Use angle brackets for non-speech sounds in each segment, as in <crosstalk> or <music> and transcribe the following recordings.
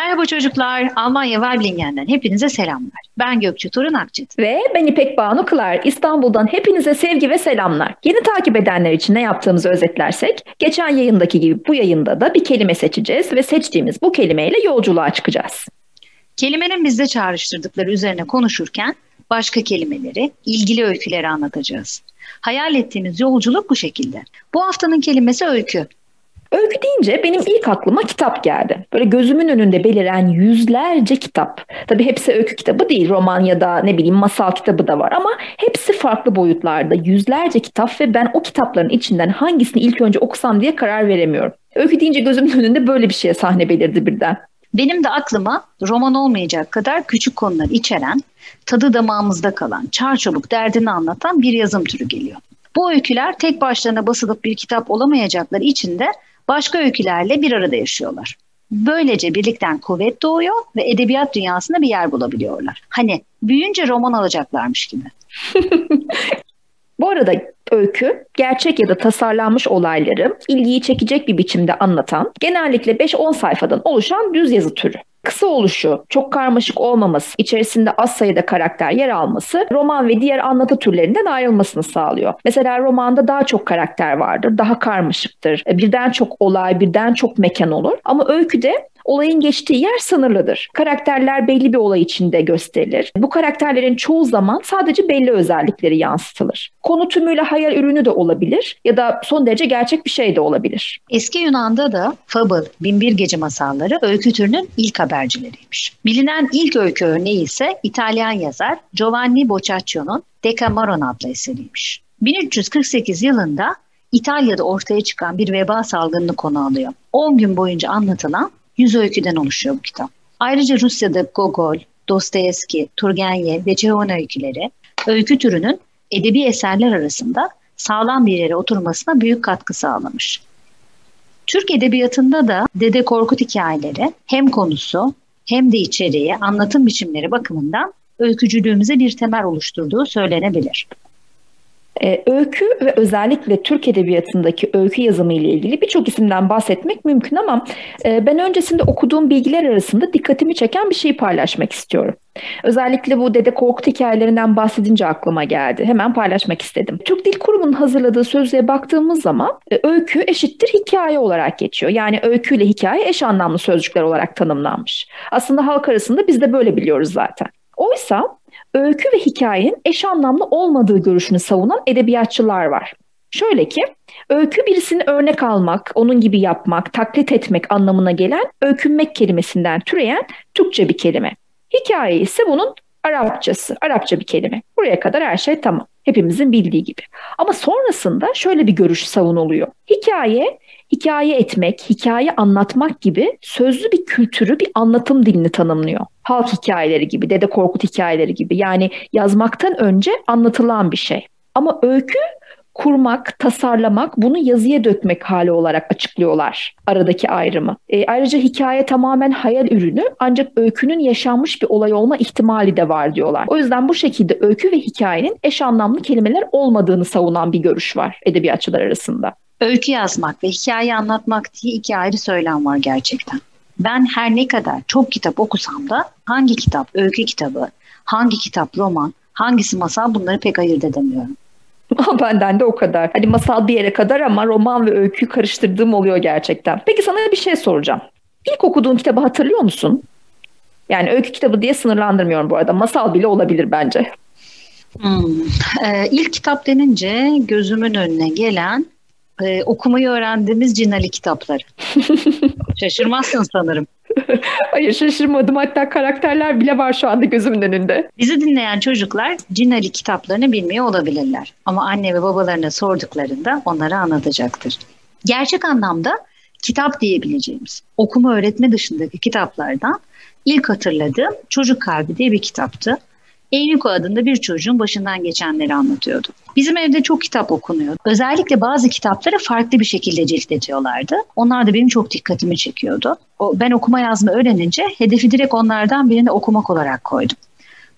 Merhaba çocuklar, Almanya Weiblingen'den hepinize selamlar. Ben Gökçe Turun Akçet. Ve ben İpek Banu Kılar. İstanbul'dan hepinize sevgi ve selamlar. Yeni takip edenler için ne yaptığımızı özetlersek, geçen yayındaki gibi bu yayında da bir kelime seçeceğiz ve seçtiğimiz bu kelimeyle yolculuğa çıkacağız. Kelimenin bizde çağrıştırdıkları üzerine konuşurken başka kelimeleri, ilgili öyküleri anlatacağız. Hayal ettiğimiz yolculuk bu şekilde. Bu haftanın kelimesi öykü. Öykü deyince benim ilk aklıma kitap geldi. Böyle gözümün önünde beliren yüzlerce kitap. Tabii hepsi öykü kitabı değil, roman ya da ne bileyim masal kitabı da var ama hepsi farklı boyutlarda. Yüzlerce kitap ve ben o kitapların içinden hangisini ilk önce okusam diye karar veremiyorum. Öykü deyince gözümün önünde böyle bir şeye sahne belirdi birden. Benim de aklıma roman olmayacak kadar küçük konular içeren, tadı damağımızda kalan, çarçabuk derdini anlatan bir yazım türü geliyor. Bu öyküler tek başlarına basılıp bir kitap olamayacakları için de başka öykülerle bir arada yaşıyorlar. Böylece birlikten kuvvet doğuyor ve edebiyat dünyasında bir yer bulabiliyorlar. Hani büyüyünce roman alacaklarmış gibi. <laughs> Bu arada öykü, gerçek ya da tasarlanmış olayları ilgiyi çekecek bir biçimde anlatan, genellikle 5-10 sayfadan oluşan düz yazı türü. Kısa oluşu, çok karmaşık olmaması, içerisinde az sayıda karakter yer alması roman ve diğer anlatı türlerinden ayrılmasını sağlıyor. Mesela romanda daha çok karakter vardır, daha karmaşıktır. Birden çok olay, birden çok mekan olur. Ama öyküde olayın geçtiği yer sınırlıdır. Karakterler belli bir olay içinde gösterilir. Bu karakterlerin çoğu zaman sadece belli özellikleri yansıtılır. Konu tümüyle hayal ürünü de olabilir ya da son derece gerçek bir şey de olabilir. Eski Yunan'da da Fable, Binbir Gece Masalları öykü türünün ilk habercileriymiş. Bilinen ilk öykü örneği ise İtalyan yazar Giovanni Boccaccio'nun Decameron adlı eseriymiş. 1348 yılında İtalya'da ortaya çıkan bir veba salgınını konu alıyor. 10 gün boyunca anlatılan 100 öyküden oluşuyor bu kitap. Ayrıca Rusya'da Gogol, Dostoyevski, Turgenev ve Ceyhun öyküleri öykü türünün edebi eserler arasında sağlam bir yere oturmasına büyük katkı sağlamış. Türk edebiyatında da Dede Korkut hikayeleri hem konusu hem de içeriği, anlatım biçimleri bakımından öykücülüğümüze bir temel oluşturduğu söylenebilir. Ee, öykü ve özellikle Türk Edebiyatı'ndaki öykü yazımı ile ilgili birçok isimden bahsetmek mümkün ama e, ben öncesinde okuduğum bilgiler arasında dikkatimi çeken bir şeyi paylaşmak istiyorum. Özellikle bu Dede Korkut hikayelerinden bahsedince aklıma geldi. Hemen paylaşmak istedim. Türk Dil Kurumu'nun hazırladığı sözlüğe baktığımız zaman e, öykü eşittir hikaye olarak geçiyor. Yani öyküyle hikaye eş anlamlı sözcükler olarak tanımlanmış. Aslında halk arasında biz de böyle biliyoruz zaten. Oysa öykü ve hikayenin eş anlamlı olmadığı görüşünü savunan edebiyatçılar var. Şöyle ki, öykü birisini örnek almak, onun gibi yapmak, taklit etmek anlamına gelen öykünmek kelimesinden türeyen Türkçe bir kelime. Hikaye ise bunun Arapçası, Arapça bir kelime. Buraya kadar her şey tamam. Hepimizin bildiği gibi. Ama sonrasında şöyle bir görüş savunuluyor. Hikaye, hikaye etmek, hikaye anlatmak gibi sözlü bir kültürü, bir anlatım dilini tanımlıyor. Halk hikayeleri gibi, Dede Korkut hikayeleri gibi. Yani yazmaktan önce anlatılan bir şey. Ama öykü kurmak, tasarlamak, bunu yazıya dökmek hali olarak açıklıyorlar aradaki ayrımı. E, ayrıca hikaye tamamen hayal ürünü ancak öykünün yaşanmış bir olay olma ihtimali de var diyorlar. O yüzden bu şekilde öykü ve hikayenin eş anlamlı kelimeler olmadığını savunan bir görüş var edebiyatçılar arasında. Öykü yazmak ve hikaye anlatmak diye iki ayrı söylem var gerçekten. Ben her ne kadar çok kitap okusam da hangi kitap öykü kitabı, hangi kitap roman, hangisi masal bunları pek ayırt edemiyorum. Benden de o kadar. Hani masal bir yere kadar ama roman ve öyküyü karıştırdığım oluyor gerçekten. Peki sana bir şey soracağım. İlk okuduğun kitabı hatırlıyor musun? Yani öykü kitabı diye sınırlandırmıyorum bu arada. Masal bile olabilir bence. Hmm. Ee, ilk kitap denince gözümün önüne gelen e, okumayı öğrendiğimiz Cinali kitapları. <laughs> Şaşırmazsın sanırım. <laughs> Hayır şaşırmadım. Hatta karakterler bile var şu anda gözümün önünde. Bizi dinleyen çocuklar Cinali kitaplarını bilmiyor olabilirler. Ama anne ve babalarına sorduklarında onlara anlatacaktır. Gerçek anlamda kitap diyebileceğimiz okuma öğretme dışındaki kitaplardan ilk hatırladığım Çocuk Kalbi diye bir kitaptı. Eyniko adında bir çocuğun başından geçenleri anlatıyordu. Bizim evde çok kitap okunuyor. Özellikle bazı kitapları farklı bir şekilde ciltletiyorlardı. Onlar da benim çok dikkatimi çekiyordu. Ben okuma yazma öğrenince hedefi direkt onlardan birini okumak olarak koydum.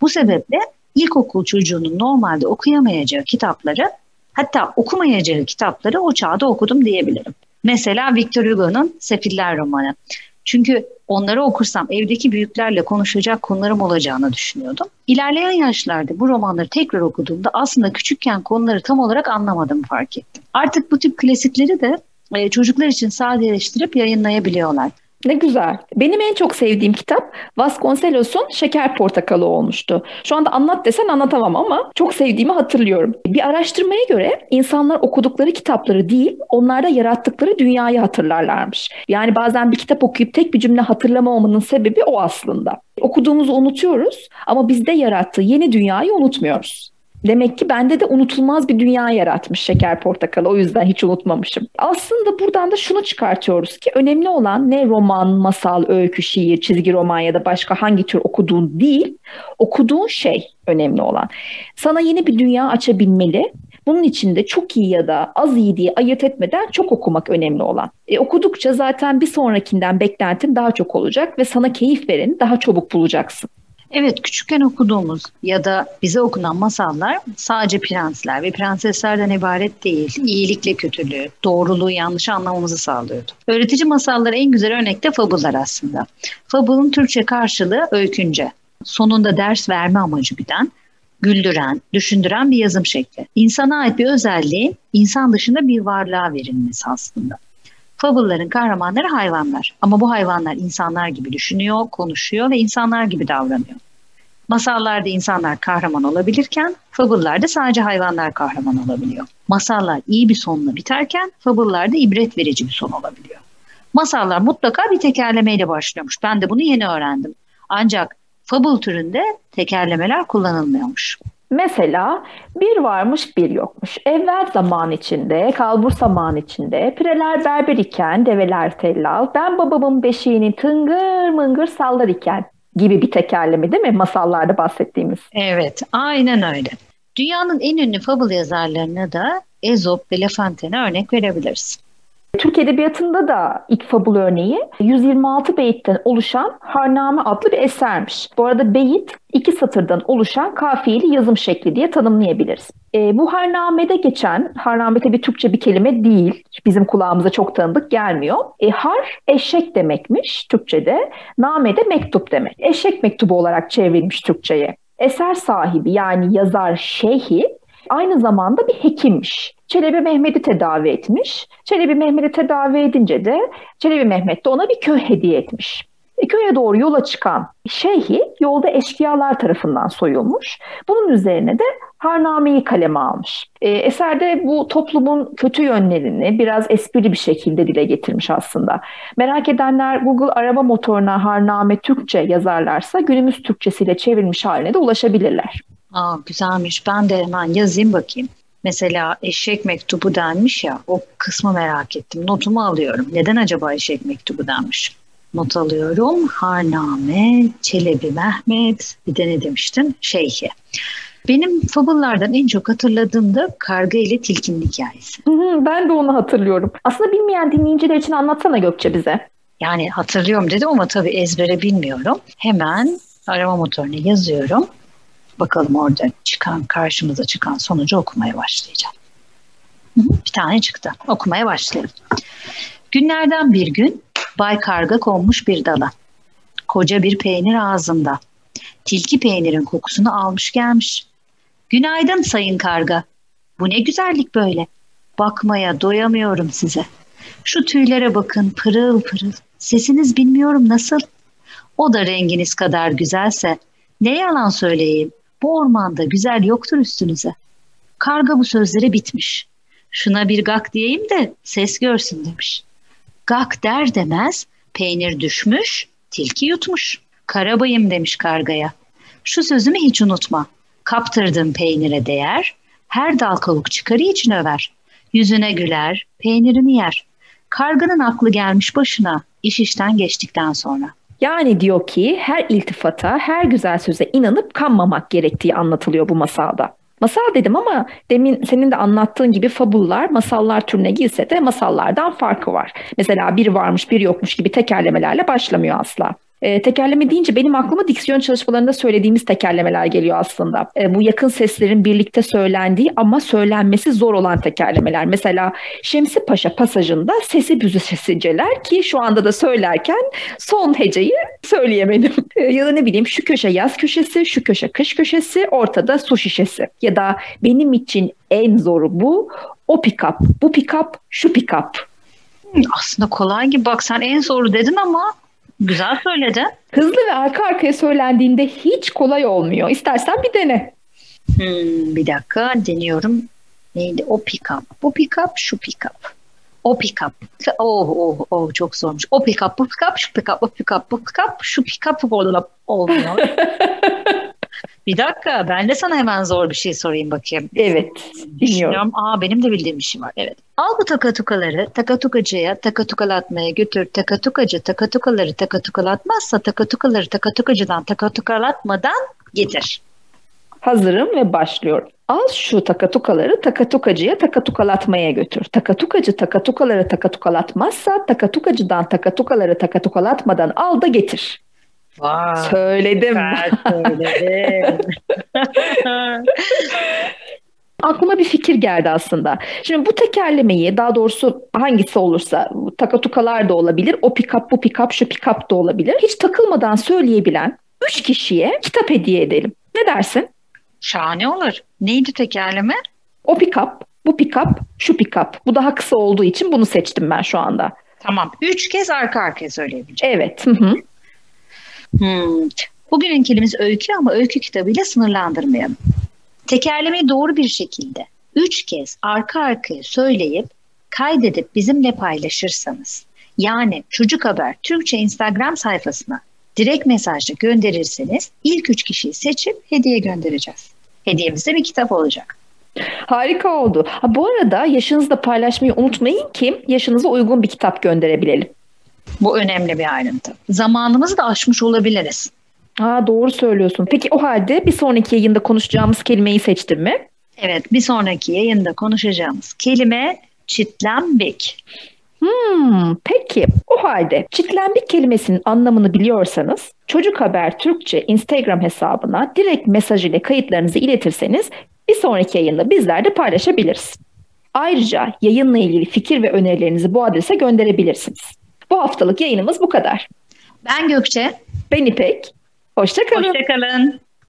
Bu sebeple ilkokul çocuğunun normalde okuyamayacağı kitapları hatta okumayacağı kitapları o çağda okudum diyebilirim. Mesela Victor Hugo'nun Sefiller romanı. Çünkü onları okursam evdeki büyüklerle konuşacak konularım olacağını düşünüyordum. İlerleyen yaşlarda bu romanları tekrar okuduğumda aslında küçükken konuları tam olarak anlamadığımı fark ettim. Artık bu tip klasikleri de e, çocuklar için sadeleştirip yayınlayabiliyorlar. Ne güzel. Benim en çok sevdiğim kitap Vasconcelos'un Şeker Portakalı olmuştu. Şu anda anlat desen anlatamam ama çok sevdiğimi hatırlıyorum. Bir araştırmaya göre insanlar okudukları kitapları değil, onlarda yarattıkları dünyayı hatırlarlarmış. Yani bazen bir kitap okuyup tek bir cümle hatırlamamamın sebebi o aslında. Okuduğumuzu unutuyoruz ama bizde yarattığı yeni dünyayı unutmuyoruz. Demek ki bende de unutulmaz bir dünya yaratmış şeker portakalı. O yüzden hiç unutmamışım. Aslında buradan da şunu çıkartıyoruz ki önemli olan ne roman, masal, öykü, şiir, çizgi roman ya da başka hangi tür okuduğun değil, okuduğun şey önemli olan. Sana yeni bir dünya açabilmeli. Bunun için de çok iyi ya da az iyi diye ayırt etmeden çok okumak önemli olan. E, okudukça zaten bir sonrakinden beklentin daha çok olacak ve sana keyif vereni daha çabuk bulacaksın. Evet küçükken okuduğumuz ya da bize okunan masallar sadece prensler ve prenseslerden ibaret değil. İyilikle kötülüğü, doğruluğu yanlış anlamamızı sağlıyordu. Öğretici masallar en güzel örnek de fabullar aslında. Fabulun Türkçe karşılığı öykünce. Sonunda ders verme amacı güden, güldüren, düşündüren bir yazım şekli. İnsana ait bir özelliğin insan dışında bir varlığa verilmesi aslında. Fable'ların kahramanları hayvanlar. Ama bu hayvanlar insanlar gibi düşünüyor, konuşuyor ve insanlar gibi davranıyor. Masallarda insanlar kahraman olabilirken fable'larda sadece hayvanlar kahraman olabiliyor. Masallar iyi bir sonla biterken fable'larda ibret verici bir son olabiliyor. Masallar mutlaka bir tekerlemeyle başlıyormuş. Ben de bunu yeni öğrendim. Ancak fable türünde tekerlemeler kullanılmıyormuş. Mesela bir varmış bir yokmuş. Evvel zaman içinde, kalbur zaman içinde, pireler berber iken, develer tellal, ben babamın beşiğini tıngır mıngır sallar iken gibi bir tekerleme değil mi masallarda bahsettiğimiz? Evet, aynen öyle. Dünyanın en ünlü fable yazarlarına da Ezop ve La Fontaine örnek verebiliriz. Türk Edebiyatı'nda da ilk fabul örneği 126 beyitten oluşan Harname adlı bir esermiş. Bu arada beyit iki satırdan oluşan kafiyeli yazım şekli diye tanımlayabiliriz. E, bu harnamede geçen, harname tabi Türkçe bir kelime değil, bizim kulağımıza çok tanıdık gelmiyor. E, har eşek demekmiş Türkçe'de, name de mektup demek. Eşek mektubu olarak çevrilmiş Türkçe'ye. Eser sahibi yani yazar şeyhi aynı zamanda bir hekimmiş. Çelebi Mehmet'i tedavi etmiş. Çelebi Mehmet'i tedavi edince de Çelebi Mehmet de ona bir köy hediye etmiş. E, köye doğru yola çıkan şeyhi yolda eşkıyalar tarafından soyulmuş. Bunun üzerine de Harname'yi kaleme almış. E, eserde bu toplumun kötü yönlerini biraz esprili bir şekilde dile getirmiş aslında. Merak edenler Google arama motoruna Harname Türkçe yazarlarsa günümüz Türkçesiyle çevrilmiş haline de ulaşabilirler. Aa, güzelmiş. Ben de hemen yazayım bakayım. Mesela eşek mektubu denmiş ya o kısmı merak ettim. Notumu alıyorum. Neden acaba eşek mektubu denmiş? Not alıyorum. Harname, Çelebi Mehmet, bir de ne demiştin? Şeyhi. Benim fabullardan en çok hatırladığım da karga ile tilkinin hikayesi. ben de onu hatırlıyorum. Aslında bilmeyen dinleyiciler için anlatsana Gökçe bize. Yani hatırlıyorum dedim ama tabii ezbere bilmiyorum. Hemen arama motoruna yazıyorum. Bakalım orada çıkan karşımıza çıkan sonucu okumaya başlayacağım. Bir tane çıktı. Okumaya başlayalım. Günlerden bir gün Bay Karga konmuş bir dala. Koca bir peynir ağzında. Tilki peynirin kokusunu almış gelmiş. Günaydın sayın karga. Bu ne güzellik böyle. Bakmaya doyamıyorum size. Şu tüylere bakın pırıl pırıl. Sesiniz bilmiyorum nasıl. O da renginiz kadar güzelse ne yalan söyleyeyim. Bu ormanda güzel yoktur üstünüze. Karga bu sözlere bitmiş. Şuna bir gak diyeyim de ses görsün demiş. Gak der demez peynir düşmüş, tilki yutmuş. Karabayım demiş kargaya. Şu sözümü hiç unutma. Kaptırdım peynire değer, her dal kavuk çıkarı için över. Yüzüne güler, peynirini yer. Karganın aklı gelmiş başına, iş işten geçtikten sonra.'' Yani diyor ki her iltifata, her güzel söze inanıp kanmamak gerektiği anlatılıyor bu masalda. Masal dedim ama demin senin de anlattığın gibi fabullar masallar türüne girse de masallardan farkı var. Mesela bir varmış bir yokmuş gibi tekerlemelerle başlamıyor asla. E, tekerleme deyince benim aklıma diksiyon çalışmalarında söylediğimiz tekerlemeler geliyor aslında. E, bu yakın seslerin birlikte söylendiği ama söylenmesi zor olan tekerlemeler. Mesela Şemsi Paşa pasajında sesi büzü sesiceler ki şu anda da söylerken son heceyi söyleyemedim. <laughs> E, ya da ne bileyim şu köşe yaz köşesi, şu köşe kış köşesi, ortada su şişesi. Ya da benim için en zoru bu. O pick-up, bu pick-up, şu pick-up. Aslında kolay gibi bak sen en zoru dedin ama güzel söyledin. Hızlı ve arka arkaya söylendiğinde hiç kolay olmuyor. İstersen bir dene. Hmm, bir dakika deniyorum. Neydi? O pick-up. Bu pick-up, şu pick-up. O pick-up. Oh, oh, oh çok zormuş. O pick-up, bu pick-up, şu pick-up, bu pick-up, bu pick-up, şu pick-up olmuyor. <laughs> bir dakika ben de sana hemen zor bir şey sorayım bakayım. Evet dinliyorum. Aa benim de bildiğim bir şey var. Evet. Al bu takatukaları takatukacıya takatukalatmaya götür. Takatukacı takatukaları takatukalatmazsa takatukaları takatukacadan takatukalatmadan getir. Hazırım ve başlıyorum. Al şu takatukaları takatukacıya takatukalatmaya götür. Takatukacı takatukaları takatukalatmazsa takatukacıdan takatukaları takatukalatmadan al da getir. Vay, söyledim. <laughs> söyledim. <laughs> Aklıma bir fikir geldi aslında. Şimdi bu tekerlemeyi daha doğrusu hangisi olursa takatukalar da olabilir. O pick-up bu pick-up şu pick-up da olabilir. Hiç takılmadan söyleyebilen üç kişiye kitap hediye edelim. Ne dersin? Şahane olur. Neydi tekerleme? O pick-up, bu pick-up, şu pick-up. Bu daha kısa olduğu için bunu seçtim ben şu anda. Tamam. Üç kez arka arkaya söyleyebileceğim. Evet. Hı hı. Hmm. Bugünün kelimemiz öykü ama öykü kitabıyla sınırlandırmayalım. Tekerlemeyi doğru bir şekilde üç kez arka arkaya söyleyip kaydedip bizimle paylaşırsanız yani Çocuk Haber Türkçe Instagram sayfasına direkt mesajla gönderirseniz ilk üç kişiyi seçip hediye göndereceğiz. Hediyemiz de bir kitap olacak. Harika oldu. Ha, bu arada yaşınızı da paylaşmayı unutmayın ki yaşınıza uygun bir kitap gönderebilelim. Bu önemli bir ayrıntı. Zamanımızı da aşmış olabiliriz. Aa, doğru söylüyorsun. Peki o halde bir sonraki yayında konuşacağımız kelimeyi seçtin mi? Evet bir sonraki yayında konuşacağımız kelime çitlenbik. Hmm, peki o halde çitlenbik kelimesinin anlamını biliyorsanız Çocuk Haber Türkçe Instagram hesabına direkt mesaj ile kayıtlarınızı iletirseniz bir sonraki yayında bizler de paylaşabiliriz. Ayrıca yayınla ilgili fikir ve önerilerinizi bu adrese gönderebilirsiniz. Bu haftalık yayınımız bu kadar. Ben Gökçe. Ben İpek. Hoşçakalın. Hoşçakalın.